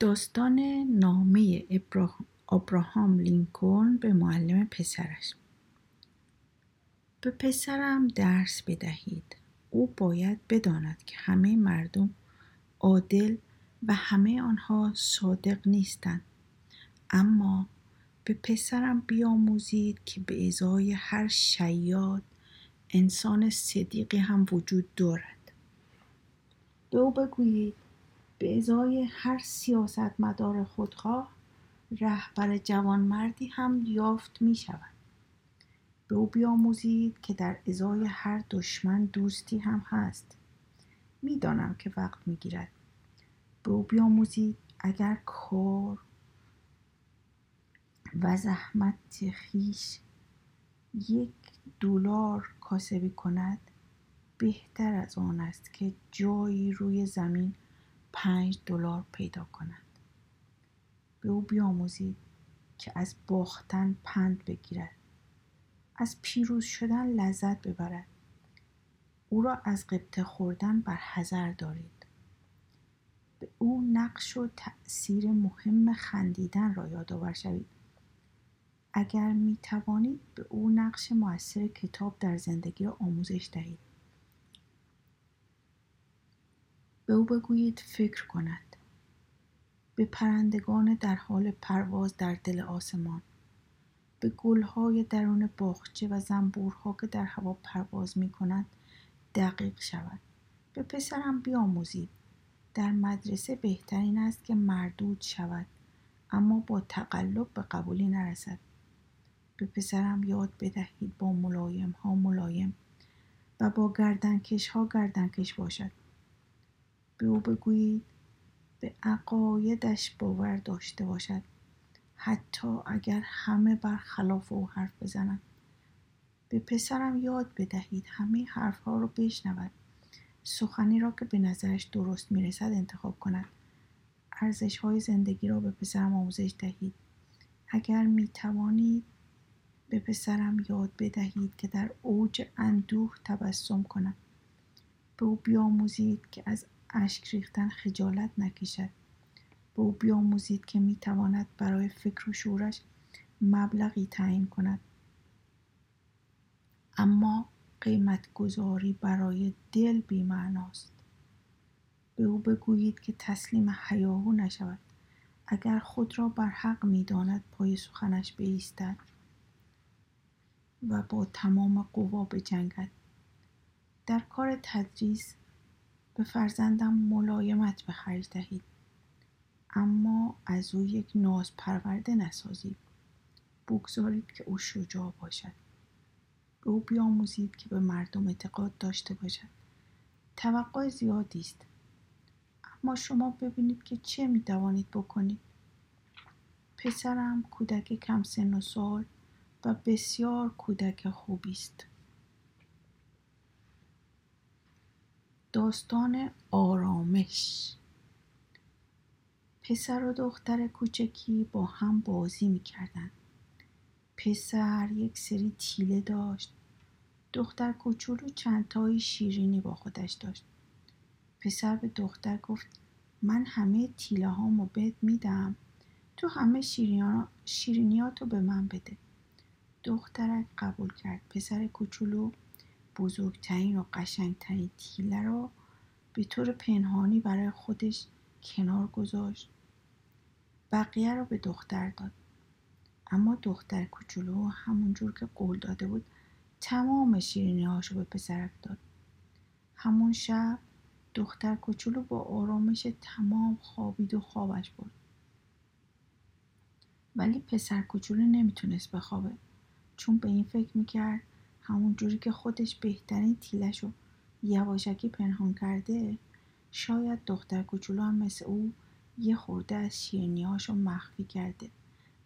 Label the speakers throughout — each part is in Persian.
Speaker 1: داستان نامه ابراهام لینکلن به معلم پسرش. به پسرم درس بدهید. او باید بداند که همه مردم عادل و همه آنها صادق نیستند. اما به پسرم بیاموزید که به ازای هر شیاد انسان صدیقی هم وجود دارد. به او بگویید به ازای هر سیاستمدار خودخواه رهبر جوانمردی هم یافت می شود به او بیاموزید که در ازای هر دشمن دوستی هم هست. می‌دانم که وقت می‌گیرد. به او بیاموزید اگر کار و زحمت خیش یک دلار کاسبی کند بهتر از آن است که جایی روی زمین پنج دلار پیدا کند به او بیاموزید که از باختن پند بگیرد. از پیروز شدن لذت ببرد. او را از قبطه خوردن بر حذر دارید. به او نقش و تأثیر مهم خندیدن را یادآور شوید. اگر می توانید به او نقش موثر کتاب در زندگی را آموزش دهید. به او بگویید فکر کند. به پرندگان در حال پرواز در دل آسمان. به گلهای درون باغچه و زنبورها که در هوا پرواز می کند دقیق شود. به پسرم بیاموزید. در مدرسه بهترین است که مردود شود اما با تقلب به قبولی نرسد. به پسرم یاد بدهید با ملایم ها ملایم و با گردنکش ها گردنکش باشد. به او بگویید به عقایدش باور داشته باشد حتی اگر همه بر خلاف او حرف بزنند. به پسرم یاد بدهید همه حرفها را بشنود. سخنی را که به نظرش درست می‌رسد انتخاب کند. ارزش های زندگی را به پسرم آموزش دهید. اگر می توانید به پسرم یاد بدهید که در اوج اندوه تبسم کند. به او بیاموزید که از اشک ریختن خجالت نکشد. به او بیاموزید که می‌تواند برای فکر و شورش مبلغی تعیین کند. اما قیمت گذاری برای دل بیمعناست. به او بگویید که تسلیم حیاهو نشود. اگر خود را بر حق می‌داند پای سخنش بایستد و با تمام قوا بجنگد در کار تدریس به فرزندم ملایمت به خرج دهید. اما از او یک ناز پرورده نسازید. بگذارید که او شجاع باشد. به او بیاموزید که به مردم اعتقاد داشته باشد. توقع زیادی است. اما شما ببینید که چه می توانید بکنید. پسرم کودک کم سن و سال و بسیار کودک خوبی است. داستان آرامش. پسر و دختر کوچکی با هم بازی می‌کردند پسر یک سری تیله داشت. دختر کوچولو چند تایی شیرینی با خودش داشت. پسر به دختر گفت من همه تیله هامو بهت میدم. تو همه شیرینیاتو به من بده. دخترک قبول کرد. پسر کوچولو بزرگترین و قشنگترین تیله را به طور پنهانی برای خودش کنار گذاشت. بقیه را به دختر داد. اما دختر کوچولو همونجور که قول داده بود تمام شیرینی هاشو به پسرک داد. همون شب دختر کوچولو با آرامش تمام خوابید و خوابش برد. ولی پسر کوچولو نمی‌تونست بخوابه چون به این فکر می‌کرد همون جوری که خودش بهترین تیلش رو یواشکی پنهان کرده شاید دختر کوچولو هم مثل او یه خورده از شیرنیهاش رو مخفی کرده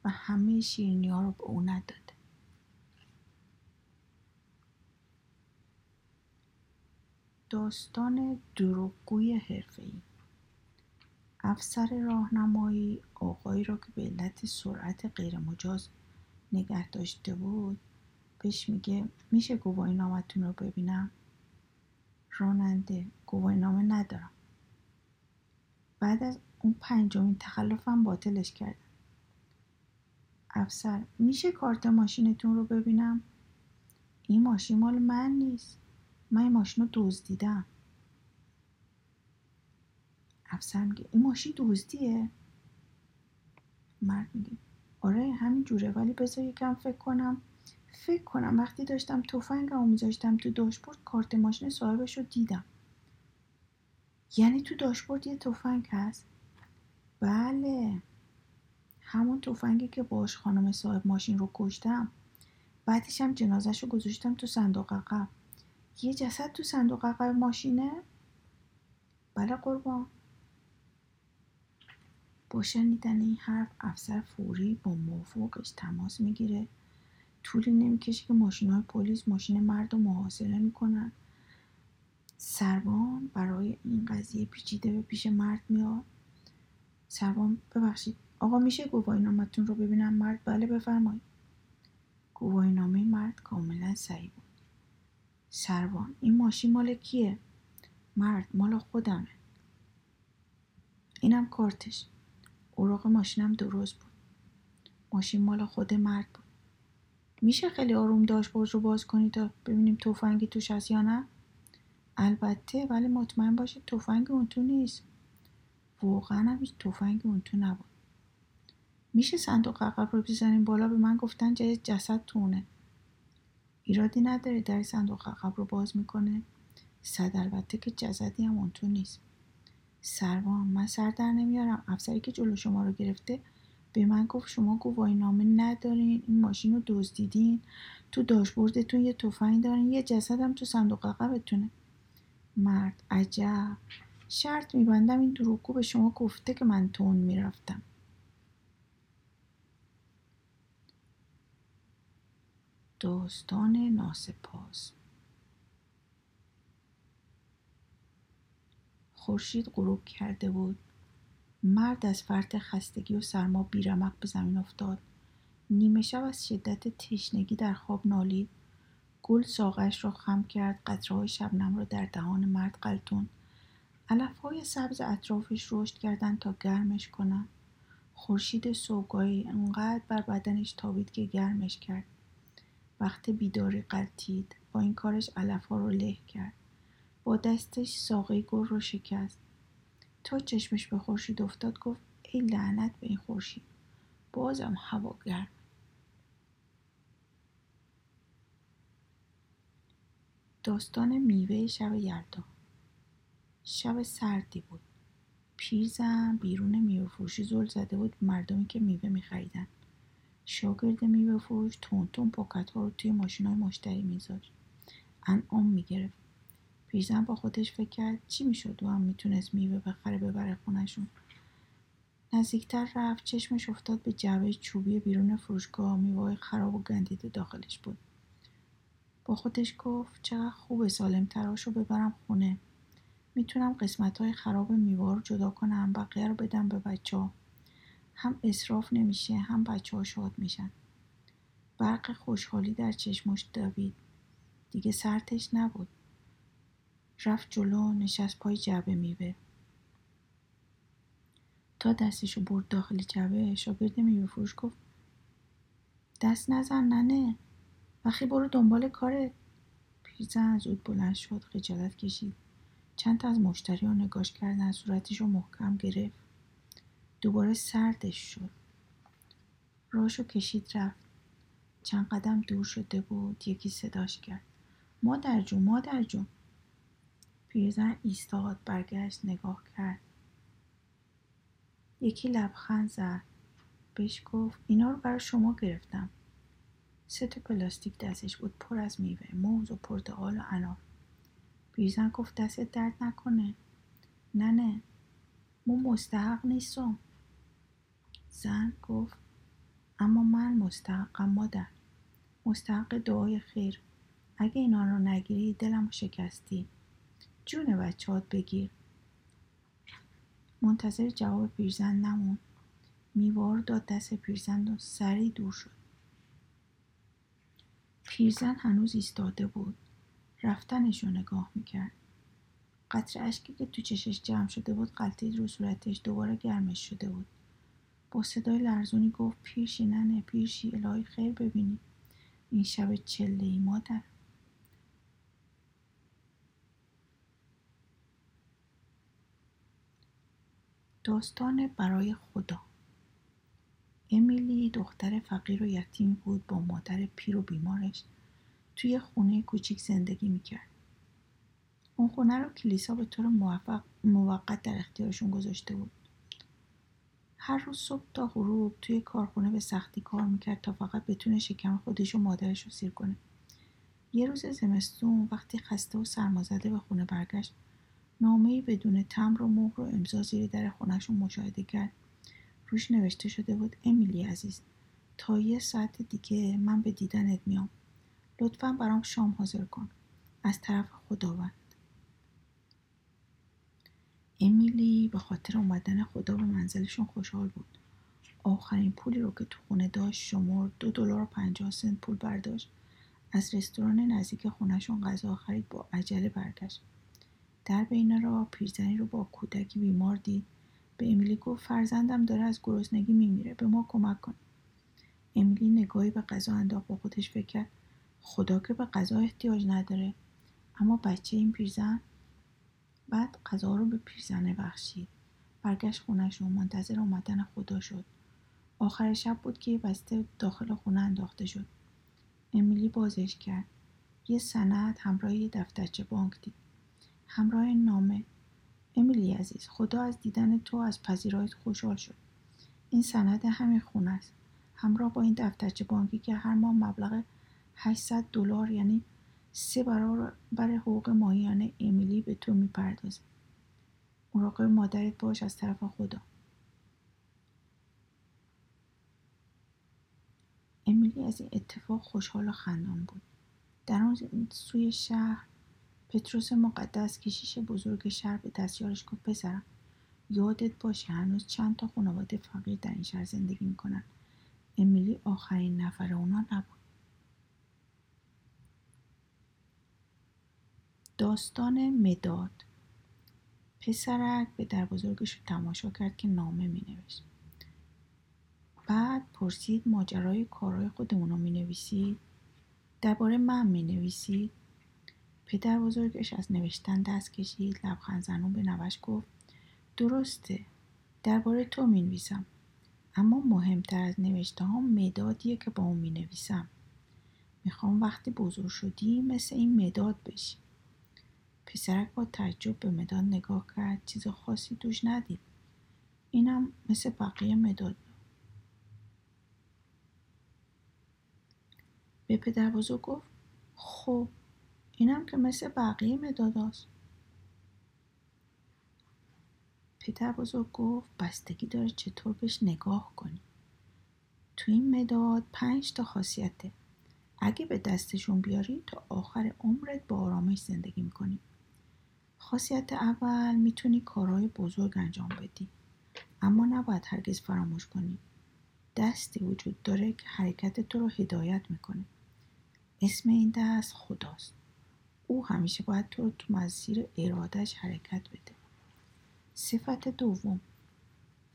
Speaker 1: و همه شیرنی رو به او نداده. داستان دروغگوی حرفه‌ای. افسر راهنمایی آقایی را که به علت سرعت غیرمجاز نگه داشته بود بهش میگه. میشه گواهی نامتون رو ببینم؟ راننده گواهی نامه ندارم. بعد از اون پنجمین تخلفم باطلش کردن افسر میشه کارت ماشینتون رو ببینم؟ این ماشین مال من نیست. من این ماشین رو دزدیدم. افسر میگه این ماشین دزدیه؟ مرد میگه آره همین جوره ولی بذار یکم فکر کنم. فکر کنم. وقتی داشتم تفنگمو میذاشتم تو داشبورد کارت ماشین صاحبش رو دیدم. یعنی تو داشبورد یه تفنگ هست؟ بله. همون تفنگی که باش خانم صاحب ماشین رو کشتم. بعدش هم جنازش رو گذاشتم تو صندوق عقب. یه جسد تو صندوق عقب ماشینه؟ بله قربان. با شنیدن این حرف افسر فوری با موفوقش تماس می‌گیره. طولی نمی‌کشه که ماشین های پلیس ماشین مرد رو محاصره می‌کنن. سروان برای این قضیه پیچیده به پیش مرد میاد. سروان ببخشید. آقا میشه گواهینامتون رو ببینم؟ مرد؟ بله بفرمایید. گواهینامه مرد کاملا صحیح بود. سروان این ماشین مال کیه؟ مرد مال خودمه. اینم کارتش. اوراق ماشینم درست بود. ماشین مال خود مرد بود. میشه خیلی آروم باز رو باز کنید تا ببینیم تفنگی توش هست یا نه؟ البته ولی مطمئن باشید تفنگ اون تو نیست. واقعا هم هیچ تفنگ اون تو نبود. میشه صندوق عقب رو بزنیم بالا؟ به من گفتن جای جسد تونه ایرادی نداره در صندوق عقب رو باز می‌کنه. صد البته که جسدی هم اون تو نیست. سروان من سر در نمیارم. افسری که جلو شما رو گرفته به من گفت شما گواهی نامه ندارین این ماشین رو دزدیدین تو داشبوردتون یه تفنگ دارین یه جسدم تو صندوق عقبتونه. مرد عجب. شرط میبندم این دروغگو به شما گفته که من تون می‌رفتم. داستان ناسپاس. خورشید غروب کرده بود. مرد از فرط خستگی و سرما بیرمق به زمین افتاد. نیمه شب از شدت تشنگی در خواب نالید. گل ساقش را خم کرد قطرههای شبنم را در دهان مرد قلتون علفهای سبز اطرافش رشد کردند تا گرمش کنند. خورشید صبحگاهی انقدر بر بدنش تابید که گرمش کرد. وقت بیداری قلتید با این کارش علفها رو له کرد. با دستش ساقه گل رو شکست. تا چشمش به خورشید افتاد گفت ای لعنت به این خورشید. بازم هوا گرم. داستان میوه شب یلدا. شب سردی بود. پیرزن بیرون میوه فروشی زل زده بود. مردمی که میوه میخریدن. شاگرد میوه فروش تون پاکت ها رو توی ماشین های مشتری میذاشت. انعام می‌گرفت. پیرزن با خودش فکر کرد. چی می‌شد؟ و هم می‌تونست میوه بخره ببره خونشون نزدیکتر رفت. چشمش افتاد به جعبه چوبی بیرون فروشگاه. میوه خراب و گندیده داخلش بود. با خودش گفت چقدر خوبه سالم تراشو ببرم خونه. می‌تونم قسمت های خراب میوه رو جدا کنم بقیه رو بدم به بچه ها. هم اصراف نمیشه هم بچه ها شاد میشن. برق خوشحالی در چشمش دوید. دیگه سرتش نبود. رفت جلو نشست پای جعبه میوه. تا دستشو برد داخل جعبه شاگرد میوه فروش گفت دست نزن ننه وقتی برو دنبال کارت پیرزن. زود بلند شد خجالت کشید. چند تا از مشتری ها نگاش کردن صورتش رو محکم گرفت. دوباره سردش شد. راشو کشید رفت. چند قدم دور شده بود یکی صداش کرد. مادر جون مادر جون پیرزن ایستاد برگشت نگاه کرد. یکی لبخند زد. بهش گفت اینا رو برای شما گرفتم. سه تا پلاستیک دستش بود پر از میوه موز و پرتقال و انار. پیرزن گفت دستت درد نکنه. نه نه. مو مستحق نیستم. زن گفت اما من مستحقم مادر. مستحق دعای خیر. اگه اینا رو نگیری دلم شکستی. جون بچهات بگیر. منتظر جواب پیرزن نمون. میوار داد دست پیرزن و سری دور شد. پیرزن هنوز ایستاده بود. رفتنش رو نگاه می‌کرد. قطر اشکی که تو چشش جمع شده بود قلتید رو صورتش دوباره گرمش شده بود. با صدای لرزونی گفت پیرشی ننه پیرشی الهی خیر ببینی. این شب چله ای مادر. داستان برای خدا. امیلی دختر فقیر و یتیمی بود با مادر پیر و بیمارش توی خونه کوچیک زندگی می‌کرد. اون خونه رو کلیسا به طور موقت در اختیارشون گذاشته بود. هر روز صبح تا غروب توی کارخونه به سختی کار می‌کرد تا فقط بتونه شکم خودش و مادرش رو سیر کنه. یه روز زمستون وقتی خسته و سرمازده به خونه برگشت نامهای بدون تمر و مهر و امضا زیر در خونهشون مشاهده کرد. روش نوشته شده بود امیلی عزیز تا یه ساعت دیگه من به دیدنت میام. لطفا برام شام حاضر کن. از طرف خداوند. امیلی به خاطر اومدن خدا به منزلشون خوشحال بود. آخرین پولی رو که تو خونه داشت شمرد دو دلار و پنجاه سنت پول برداشت. از رستوران نزدیک خونهشون غذا خرید با عجله برگشت. در بین راه پیرزنی رو با کودکی بیمار دید. به امیلی گفت فرزندم داره از گرسنگی میمیره به ما کمک کن امیلی نگاهی به غذا انداخت با خودش فکر کرد خدا که به غذا احتیاج نداره. اما بچه این پیرزن بعد غذا رو به پیرزنه بخشید. برگشت خونهشون منتظر اومدن خدا شد. آخر شب بود که یه بسته داخل خونه انداخته شد. امیلی بازش کرد. یه سند همراه یه دفترچه بانک دید. همراه نامه امیلی عزیز. خدا از دیدن تو از پذیرایت خوشحال شد. این سند همین خونه است. همراه با این دفترچه بانکی که هر ماه مبلغ 800 دلار یعنی سه برابر حقوق ماهیانه امیلی به تو می‌پردازه. مراقب مادرت باش از طرف خدا. امیلی از این اتفاق خوشحال و خندان بود. در آن سوی شهر پتروس مقدس کشیش بزرگ شهر به دستیارش گفت پسرم یادت باشه هنوز چند تا خانواده فقیر در این شهر زندگی می‌کنن. امیلی آخرین نفر اونا نبود. داستان مداد. پسرک به در بزرگش رو تماشا کرد که نامه می نوشت. بعد پرسید ماجرای کارهای خودمون رو می نویسید درباره من می نویسید پدر بزرگش از نوشتن دست کشید لبخند زنون به نوش گفت درسته درباره تو می نویسم اما مهمتر از نوشته ها مدادیه که با اون می نویسم می‌خوام وقتی بزرگ شدی مثل این مداد بشی. پسرک با تعجب به مداد نگاه کرد چیز خاصی توش ندید. اینم مثل بقیه مداد. به پدر بزرگ گفت خب اینم که مثل بقیه مداداست پدر بزرگ گفت بستگی داره چطور بهش نگاه کنی. تو این مداد پنج تا خاصیته. اگه به دستشون بیاری تا آخر عمرت با آرامش زندگی می‌کنی. خاصیت اول می‌تونی کارهای بزرگ انجام بدی. اما نباید هرگز فراموش کنی. دستی وجود داره که حرکت تو رو هدایت می‌کنه. اسم این دست خداست. او همیشه باید تو تو مسیر ارادش حرکت بده. صفت دوم.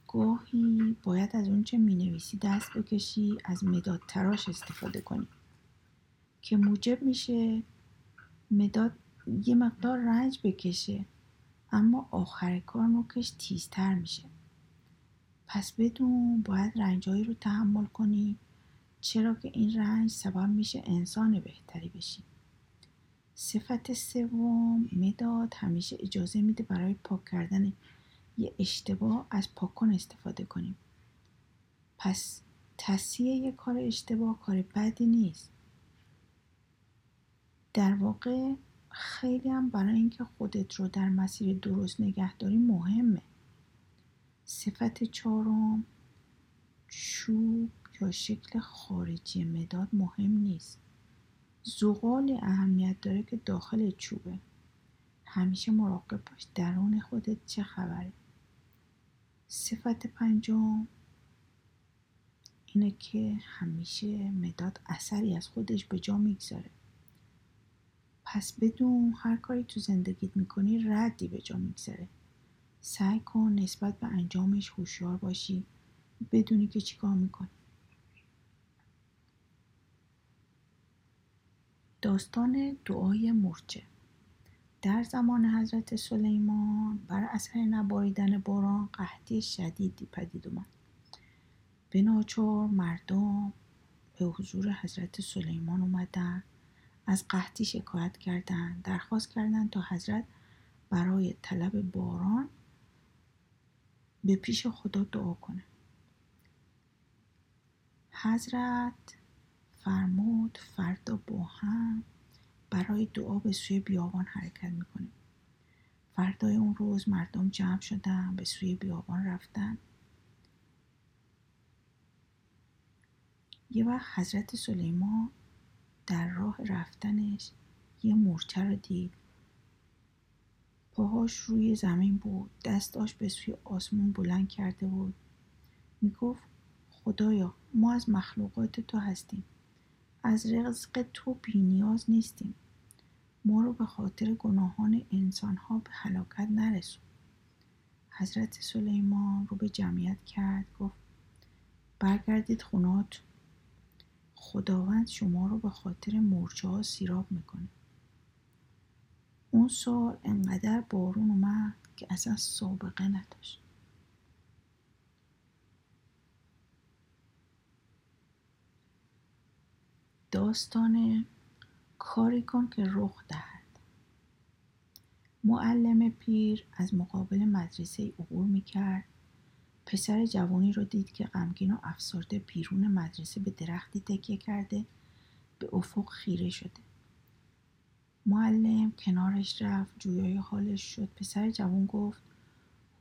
Speaker 1: گاهی باید از اونچه می نویسی دست بکشی از مداد تراش استفاده کنی. که موجب میشه مداد یه مقدار رنج بکشه اما آخر کار نوکش تیزتر میشه. پس بدون باید رنجهایی رو تحمل کنی چرا که این رنج سبب میشه انسان بهتری بشی. صفت سوم مداد همیشه اجازه میده برای پاک کردن یه اشتباه از پاکن استفاده کنیم. پس تصیه یه کار اشتباه کار بدی نیست. در واقع خیلی هم برای اینکه خودت رو در مسیر درست نگهداری مهمه. صفت چهارم چوب یا شکل خارجی مداد مهم نیست. زغال اهمیت داره که داخل چوبه. همیشه مراقب باش درون خودت چه خبره. صفت پنجم اینه که همیشه مداد اثری از خودش به جا می‌گذاره. پس بدون هر کاری تو زندگیت می‌کنی ردی به جا میگذره سعی کن نسبت به انجامش هوشیار باشی. بدونی که چیکار می‌کنی. داستان دعای مورچه. در زمان حضرت سلیمان بر اثر نباریدن باران قحطی شدیدی پدید اومد. به ناچار مردم به حضور حضرت سلیمان اومدن از قحطی شکایت کردند درخواست کردند تا حضرت برای طلب باران به پیش خدا دعا کنه. حضرت فرمود فردا با هم برای دعا به سوی بیابان حرکت می‌کنیم. فردای اون روز مردم جمع شدن به سوی بیابان رفتن. یه وقت حضرت سلیمان در راه رفتنش یه مورچه رو دید. پاهاش روی زمین بود دستاش به سوی آسمون بلند کرده بود. می‌گفت خدایا ما از مخلوقات تو هستیم. از رزق تو بینیاز نیستیم. ما رو به خاطر گناهان انسان ها به هلاکت نرسون. حضرت سلیمان رو به جمعیت کرد گفت برگردید خونات خداوند شما رو به خاطر مرچه ها سیراب می‌کنه. اون سال انقدر بارون اومد که اصلا سابقه نداشت. داستان کاری کن که رخ دهد. معلم پیر از مقابل مدرسه عبور می‌کرد. پسر جوانی رو دید که غمگین و افسرده بیرون مدرسه به درختی تکیه کرده به افق خیره شده. معلم کنارش رفت جویای حالش شد. پسر جوان گفت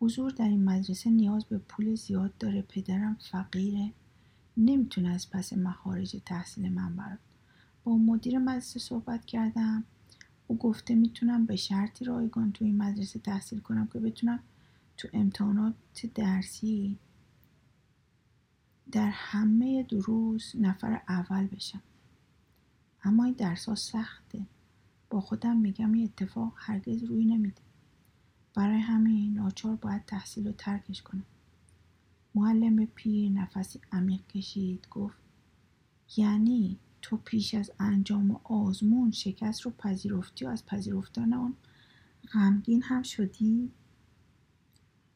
Speaker 1: حضور در این مدرسه نیاز به پول زیاد داره پدرم فقیره. نمی‌تونه از پس مخارج تحصیل من برد مدیر مدرسه صحبت کردم. او گفته می‌تونم به شرطی رایگان تو این مدرسه تحصیل کنم که بتونم تو امتحانات درسی در همه دروس نفر اول بشم. اما این درس ها سخته. با خودم میگم این اتفاق هرگز روی نمیده. برای همین ناچار باید تحصیل رو ترکش کنم. معلم پیر نفسی عمیق کشید گفت یعنی تو پیش از انجام آزمون شکست رو پذیرفتی و از پذیرفتن آن غمگین هم شدی؟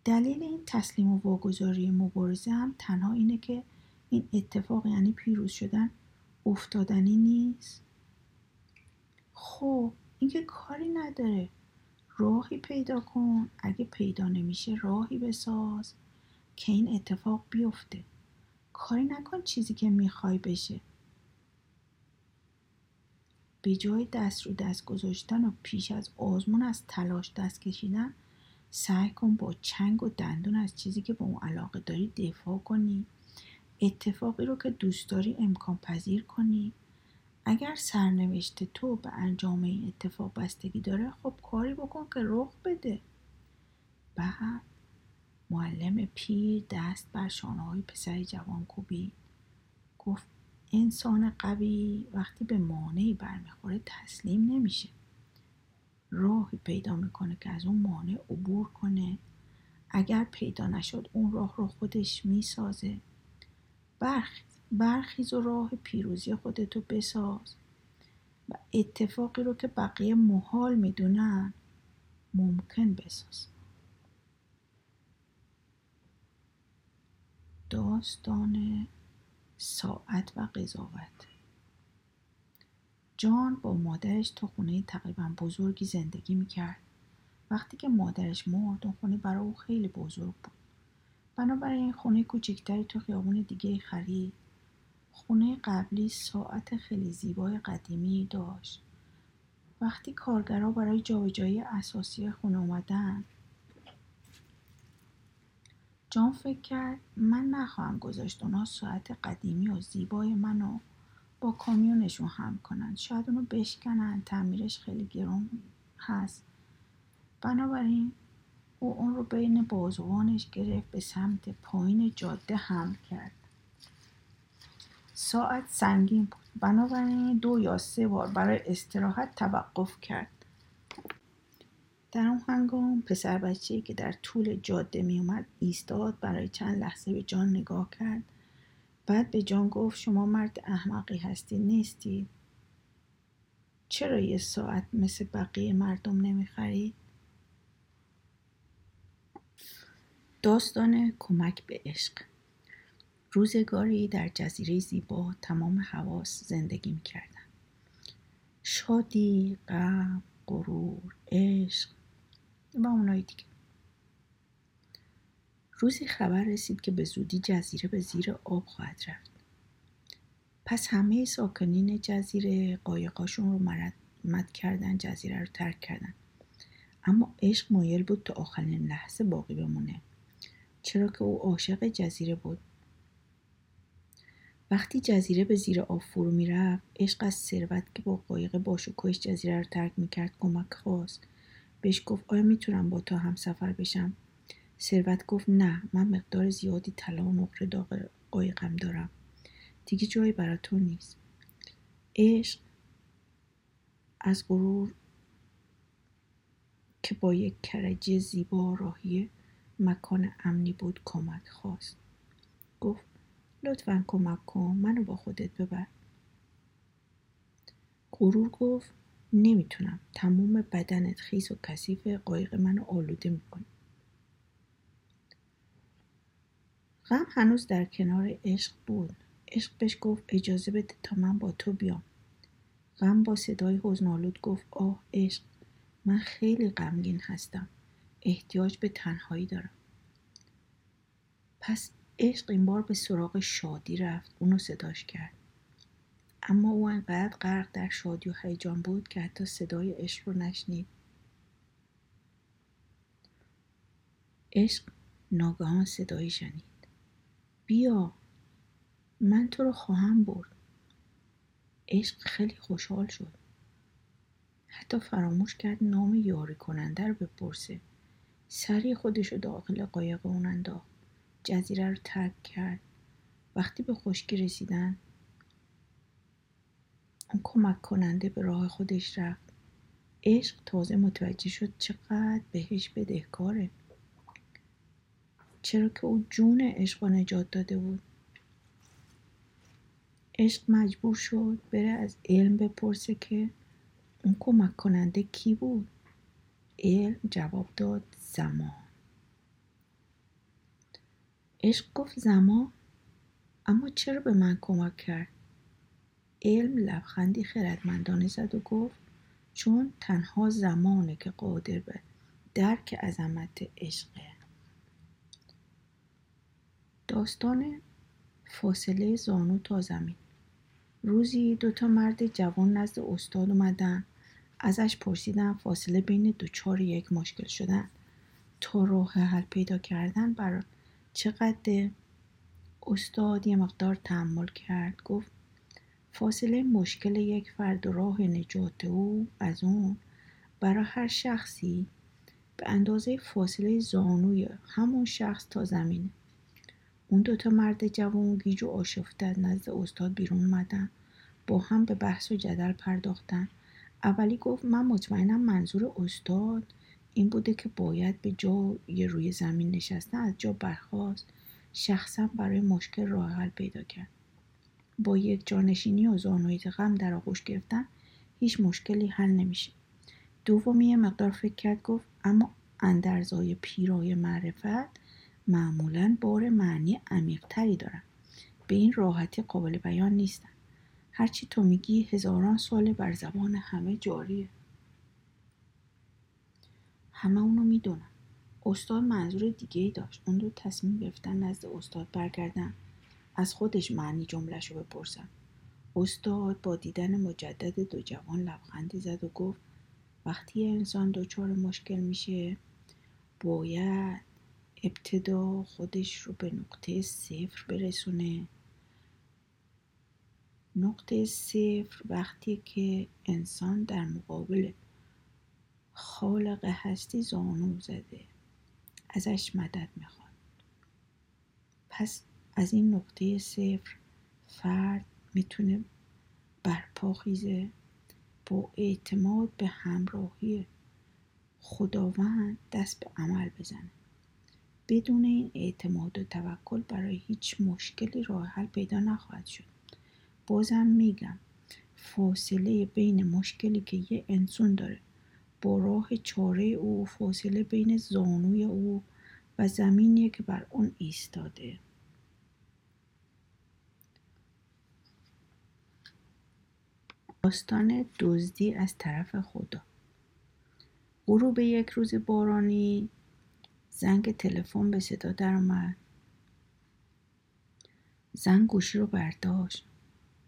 Speaker 1: دلیل این تسلیم و واگذاری مبارزه هم تنها اینه که این اتفاق یعنی پیروز شدن افتادنی نیست. خب اینکه کاری نداره. راهی پیدا کن. اگه پیدا نمیشه راهی بساز. که این اتفاق بیفته. کاری نکن چیزی که می‌خوای بشه. به جای دست رو دست گذاشتن و پیش از آزمون از تلاش دست کشیدن سعی کن با چنگ و دندون از چیزی که به اون علاقه داری دفاع کنی. اتفاقی رو که دوست داری امکان پذیر کنی. اگر سرنوشت تو به انجام این اتفاق بستگی داره خب کاری بکن که رخ بده. بعد معلم پیر دست بر شانه های پسر جوان کوبی گفت انسان قوی وقتی به مانعی برمیخوره تسلیم نمیشه. راهی پیدا می‌کنه که از اون مانع عبور کنه. اگر پیدا نشد اون راه رو خودش می‌سازه. برخیز برخیز و راه پیروزی خودتو بساز. و اتفاقی رو که بقیه محال می‌دونن ممکن بساز. داستان ساعت و قضاوت. جان با مادرش تو خونه تقریبا بزرگی زندگی می‌کرد. وقتی که مادرش مرد اون خونه برای او خیلی بزرگ بود. بنابراین خونه کوچکتری تو خیابون دیگه خرید. خونه قبلی ساعت خیلی زیبای قدیمی داشت. وقتی کارگرها برای جابجایی اساسی خونه اومدن جان فکر کرد من نخواهم گذاشت اونا ساعت قدیمی و زیبای منو با کامیونشون هم کنن. شاید اونو بشکنن تعمیرش خیلی گرون هست. بنابراین او اون رو بین بازوانش گرفت به سمت پایین جاده حمل کرد. ساعت سنگین بود. بنابراین دو یا سه بار برای استراحت توقف کرد. در اون هنگام پسر بچه که در طول جاده می اومد ایستاد برای چند لحظه به جان نگاه کرد. بعد به جان گفت شما مرد احمقی هستی نیستی. چرا یه ساعت مثل بقیه مردم نمی‌خرید؟ داستان کمک به عشق. روزگاری در جزیره زیبا تمام حواس زندگی می‌کردن. شادی، غم، غرور، عشق. و اونای دیگه. روزی خبر رسید که به زودی جزیره به زیر آب خواهد رفت. پس همه ساکنین جزیره قایقاشون رو مرد کردن جزیره رو ترک کردن. اما عشق مایل بود تا آخرین لحظه باقی بمونه. چرا که او عاشق جزیره بود. وقتی جزیره به زیر آب فرو می‌رفت عشق از ثروت که با قایق باشکوهش جزیره رو ترک می‌کرد کمک خواست. بهش گفت آیا می‌تونم با تو هم سفر بشم؟ ثروت گفت نه من مقدار زیادی طلا و نقره داغ قایقم دارم. دیگه جایی برای تو نیست. عشق از غرور که با یک کرجی زیبا راهی مکان امنی بود کمک خواست. گفت لطفا کمک کن منو با خودت ببر. غرور گفت نمی‌تونم. تموم بدنت خیس و کثیف قایق منو آلوده می‌کنی غم هنوز در کنار عشق بود. عشق بهش گفت اجازه بده تا من با تو بیام. غم با صدای حزنالود گفت آه عشق من خیلی غمگین هستم. احتیاج به تنهایی دارم. پس عشق این بار به سراغ شادی رفت. اونو صداش کرد. اما او انقدر غرق در شادی و هیجان بود که حتی صدای عشق رو نشنید. عشق ناگهان صدایی شنید. بیا من تو رو خواهم برد. عشق خیلی خوشحال شد. حتی فراموش کرد نام یاری کننده رو بپرسه. سری خودش رو داخل قایق اون انداخت. جزیره رو ترک کرد. وقتی به خشکی رسیدن اون کمک کننده به راه خودش رفت. عشق تازه متوجه شد چقدر بهش بدهکاره. چرا که او جون عشق رو نجات داده بود. عشق مجبور شد بره از علم بپرسه که اون کمک کننده کی بود. علم جواب داد زمان. عشق گفت زمان؟ اما چرا به من کمک کرد؟ علم لبخندی خردمندانه زد و گفت چون تنها زمانه که قادر به درک عظمت عشقه. داستان فاصله زانو تا زمین. روزی دوتا مرد جوان نزد استاد اومدن. ازش پرسیدن فاصله بین دوچار یک مشکل شدن. تا راه حل پیدا کردن برای چقدر؟ استاد یه مقدار تحمل کرد. گفت فاصله مشکل یک فرد و راه نجات او از اون برای هر شخصی به اندازه فاصله زانوی همون شخص تا زمینه. اون دوتا مرد جوان گیج و آشفته نزد استاد بیرون اومدن با هم به بحث و جدل پرداختن. اولی گفت من مطمئنم منظور استاد این بوده که باید به جای روی زمین نشستن از جا برخواست شخصا برای مشکل راه حل پیدا کرد. با یک جانشینی و زانوی غم در آغوش گرفتن هیچ مشکلی حل نمیشه. دومی یه مقدار فکر کرد گفت اما اندرزای پیرای معرفت معمولا بار معنی عمیقتری دارن. به این راحتی قابل بیان نیستن. هرچی تو میگی هزاران سال بر زبان همه جاریه. همه اونو می‌دونن. استاد منظور دیگه ای داشت. اون دو تصمیم گرفتن نزد استاد برگردن. از خودش معنی جملش رو بپرسن استاد با دیدن مجدد دو جوان لبخندی زد و گفت وقتی انسان دچار مشکل میشه باید ابتدا خودش رو به نقطه صفر برسونه. نقطه صفر وقتی که انسان در مقابل خالق هستی زانو زده ازش مدد می‌خواد. پس از این نقطه صفر فرد می‌تونه برپا خیزه با اعتماد به همراهی خداوند دست به عمل بزنه. بدون این اعتماد و توکل برای هیچ مشکلی راه حل پیدا نخواهد شد. بازم میگم فاصله بین مشکلی که یه انسان داره با راه چاره او فاصله بین زانوی او و زمینیه که بر اون ایستاده. داستان دزدی از طرف خدا. غروب یک روز بارانی زنگ تلفن به صدا درآمد زن گوشی رو برداشت.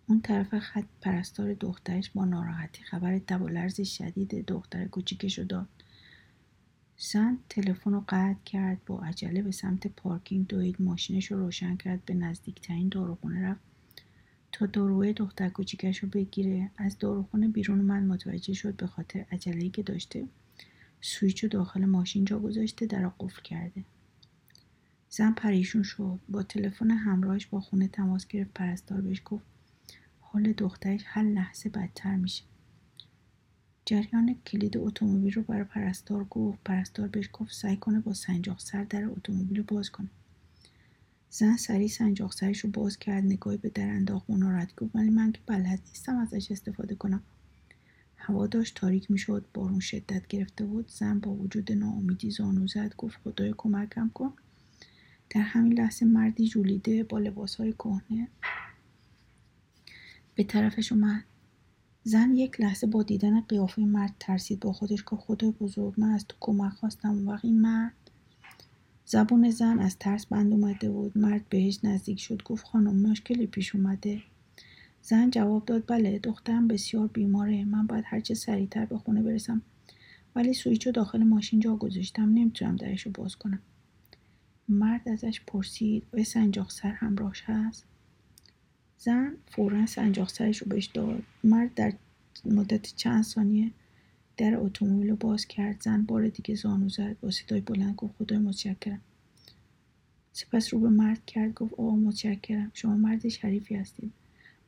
Speaker 1: اون طرف خط پرستار دخترش با ناراحتی خبر تب و لرز شدید دختر کوچیکش رو داد. زن تلفن رو قطع کرد با عجله به سمت پارکینگ دوید. ماشینش رو روشن کرد به نزدیکترین داروخونه رفت. تا داروی دختر کوچیکش رو بگیره. از داروخونه بیرون من متوجه شد به خاطر عجله‌ای که داشته. سویچ رو داخل ماشین جا گذاشته در قفل کرده. زن پریشون شد. با تلفن همراهش با خونه تماس گرفت. پرستار بهش گفت حال دخترش هر لحظه بدتر میشه. جریان کلید اتومبیل رو برای پرستار گفت. پرستار بهش گفت سعی کنه با سنجاق سر در اتومبیل رو باز کنه. زن سریع سنجاق سرش رو باز کرد نگاهی به در انداخت و ناراحت گفت ولی من که بلد نیستم ازش استفاده کنم. هوا داشت تاریک می‌شد بارون شدت گرفته بود. زن با وجود ناامیدی زانو زد گفت خدای کمکم کن. در همین لحظه مردی جولیده با لباسهای کهنه به طرفش اومد. زن یک لحظه با دیدن قیافه مرد ترسید. با خودش که خدای بزرگ من از تو کمک خواستم. اون مرد زبون زن از ترس بند اومده بود. مرد بهش نزدیک شد. گفت خانم مشکلی پیش اومده. زن جواب داد بله دخترم بسیار بیماره. من باید هرچه سریعتر به خونه برسم. ولی سویچو داخل ماشین جا گذاشتم. نمی‌تونم درشو باز کنم. مرد ازش پرسید و سنجاق سر همراهش هست؟ زن فورا سنجاق سرش رو بهش داد. مرد در مدت چند ثانیه در اتومبیل رو باز کرد. زن بار دیگه زانو زد. با صدای بلند گفت خدای متشکرم. سپس رو به مرد کرد گفت آقا متشکرم. شما مرد شریفی هستید.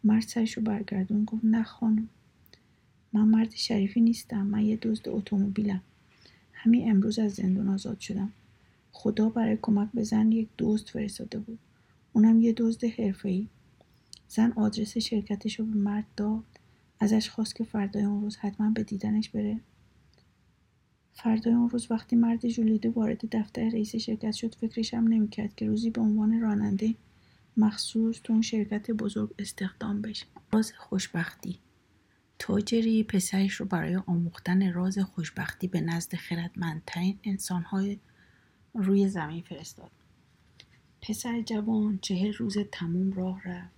Speaker 1: مرد سرش رو برگردون گفت نه خانم. من مرد شریفی نیستم. من یه دزد اتومبیلم. همین امروز از زندان آزاد شدم. خدا برای کمک به زن یک دزد فرستاده بود. اونم یه دزد حرفه‌ای. زن آدرس شرکتش رو به مرد داد. ازش خواست که فردای اون روز حتما به دیدنش بره. فردای اون روز وقتی مرد جولیده وارد دفتر رئیس شرکت شد فکرش هم نمی‌کرد که روزی به عنوان راننده مخصوص تو اون شرکت بزرگ استخدام بشه. راز خوشبختی. تاجری پسرش رو برای آموختن راز خوشبختی به نزد خردمندترین انسانهای روی زمین فرستاد. پسر جوان چهل روز تموم راه رفت.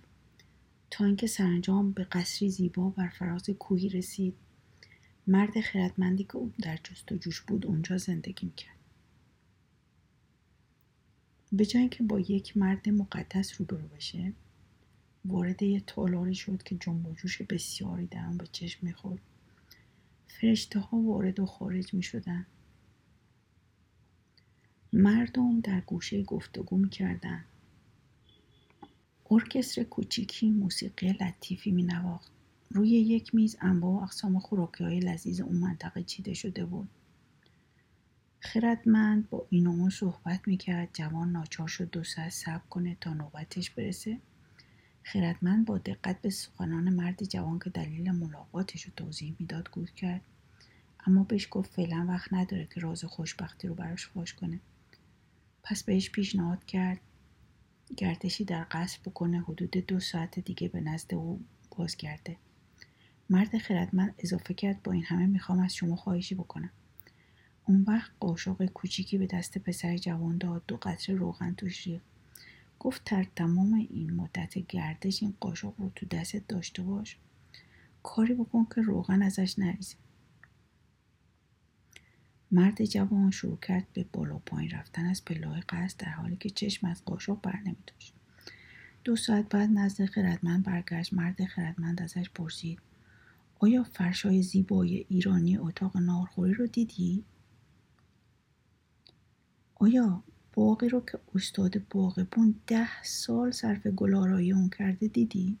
Speaker 1: تا اینکه سرانجام به قصری زیبا بر فراز کوهی رسید مرد خردمندی که او در جستجوش بود اونجا زندگی می‌کرد به جای که با یک مرد مقدس روبرو بشه وارد یه تالاری شد که جنب و جوش بسیاری در آن به چشم می‌خورد فرشته ها وارد و خارج می شدن. مردم در گوشه گفتگو می کردن. ارکستر کوچیکی موسیقی لطیفی می نواخت. روی یک میز انواع و اقسام خوراکی های لذیذ اون منطقه چیده شده بود. خردمند با این صحبت می‌کرد جوان ناچار شد دو ساعت صبر کنه تا نوبتش برسه خردمند با دقت به سخنان مرد جوان که دلیل ملاقاتش رو توضیح می‌داد گوش کرد اما بهش گفت فعلا وقت نداره که راز خوشبختی رو براش فاش کنه پس بهش پیشنهاد کرد گردشی در قصد بکنه حدود دو ساعت دیگه به نزد او بازگرده. مرد خردمند اضافه کرد با این همه می‌خوام از شما خواهشی بکنم. اون وقت قاشق کوچیکی به دست پسر جوان داد دو قطره روغن توش ریخت. گفت در تمام این مدت گردش این قاشق رو تو دستت داشته باش. کاری بکن که روغن ازش نریزه مرد جوان شروع کرد به بالا پایین رفتن از پلاه قصد در حالی که چشم از قاشق بر نمی دو ساعت بعد نزد خردمند برگشت مرد خردمند ازش پرسید آیا فرشای زیبای ایرانی اتاق نارخوری رو دیدی؟ آیا باقی رو که استاد باغبون ده سال صرف گلارایی اون کرده دیدی؟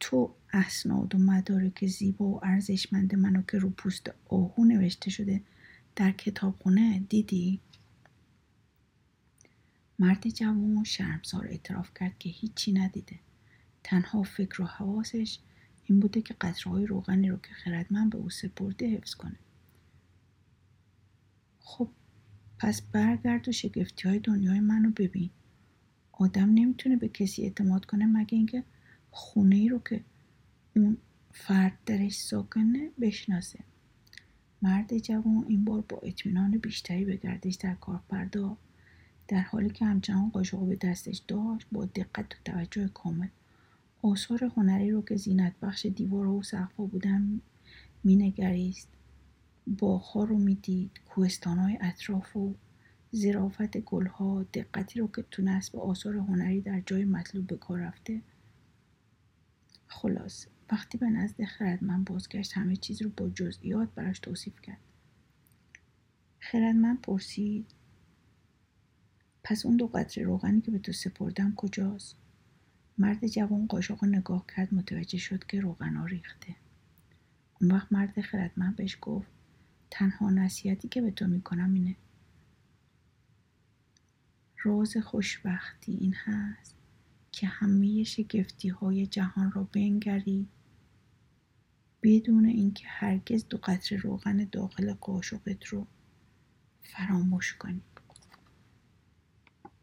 Speaker 1: تو اسناد و مدارک زیبا و ارزشمند منو که رو پوست آهو نوشته شده در کتابخونه دیدی؟ مرد جوان شرمسار اعتراف کرد که هیچی ندیده. تنها فکر و حواسش این بوده که قطرهای روغنی رو که خردمند به او سپرده حفظ کنه. خب پس برگرد و شگفتی های دنیای منو ببین. آدم نمی‌تونه به کسی اعتماد کنه مگه اینکه خونه ای رو که اون فرد درش ساکنه بشناسه. مرد جوان این بار با اطمینان بیشتری به گردش در کار پرداخت در حالی که همچنان قاشق به دستش داشت با دقت و توجه کامل. آثار هنری رو که زینت بخش دیوار و سقفا بودن مینگریست باغها رو می‌دید کوهستانهای اطراف و زرافت گلها. دقتی رو که تو نصب آثار هنری در جای مطلوب به کار رفته. خلاص وقتی به نزد خردمند بازگشت همه چیز رو با جزئیات براش توصیف کرد. خردمند پرسید پس اون دو قطره روغنی که به تو سپردم کجاست؟ مرد جوان قاشق نگاه کرد متوجه شد که روغنا ریخته اون وقت مرد خردمند بهش گفت تنها نصیحتی که به تو می‌کنم اینه. راز خوشبختی این هست که همه شگفتی های جهان را بنگری بدون اینکه هرگز دو قطره روغن داخل قاشقت رو فراموش کنی.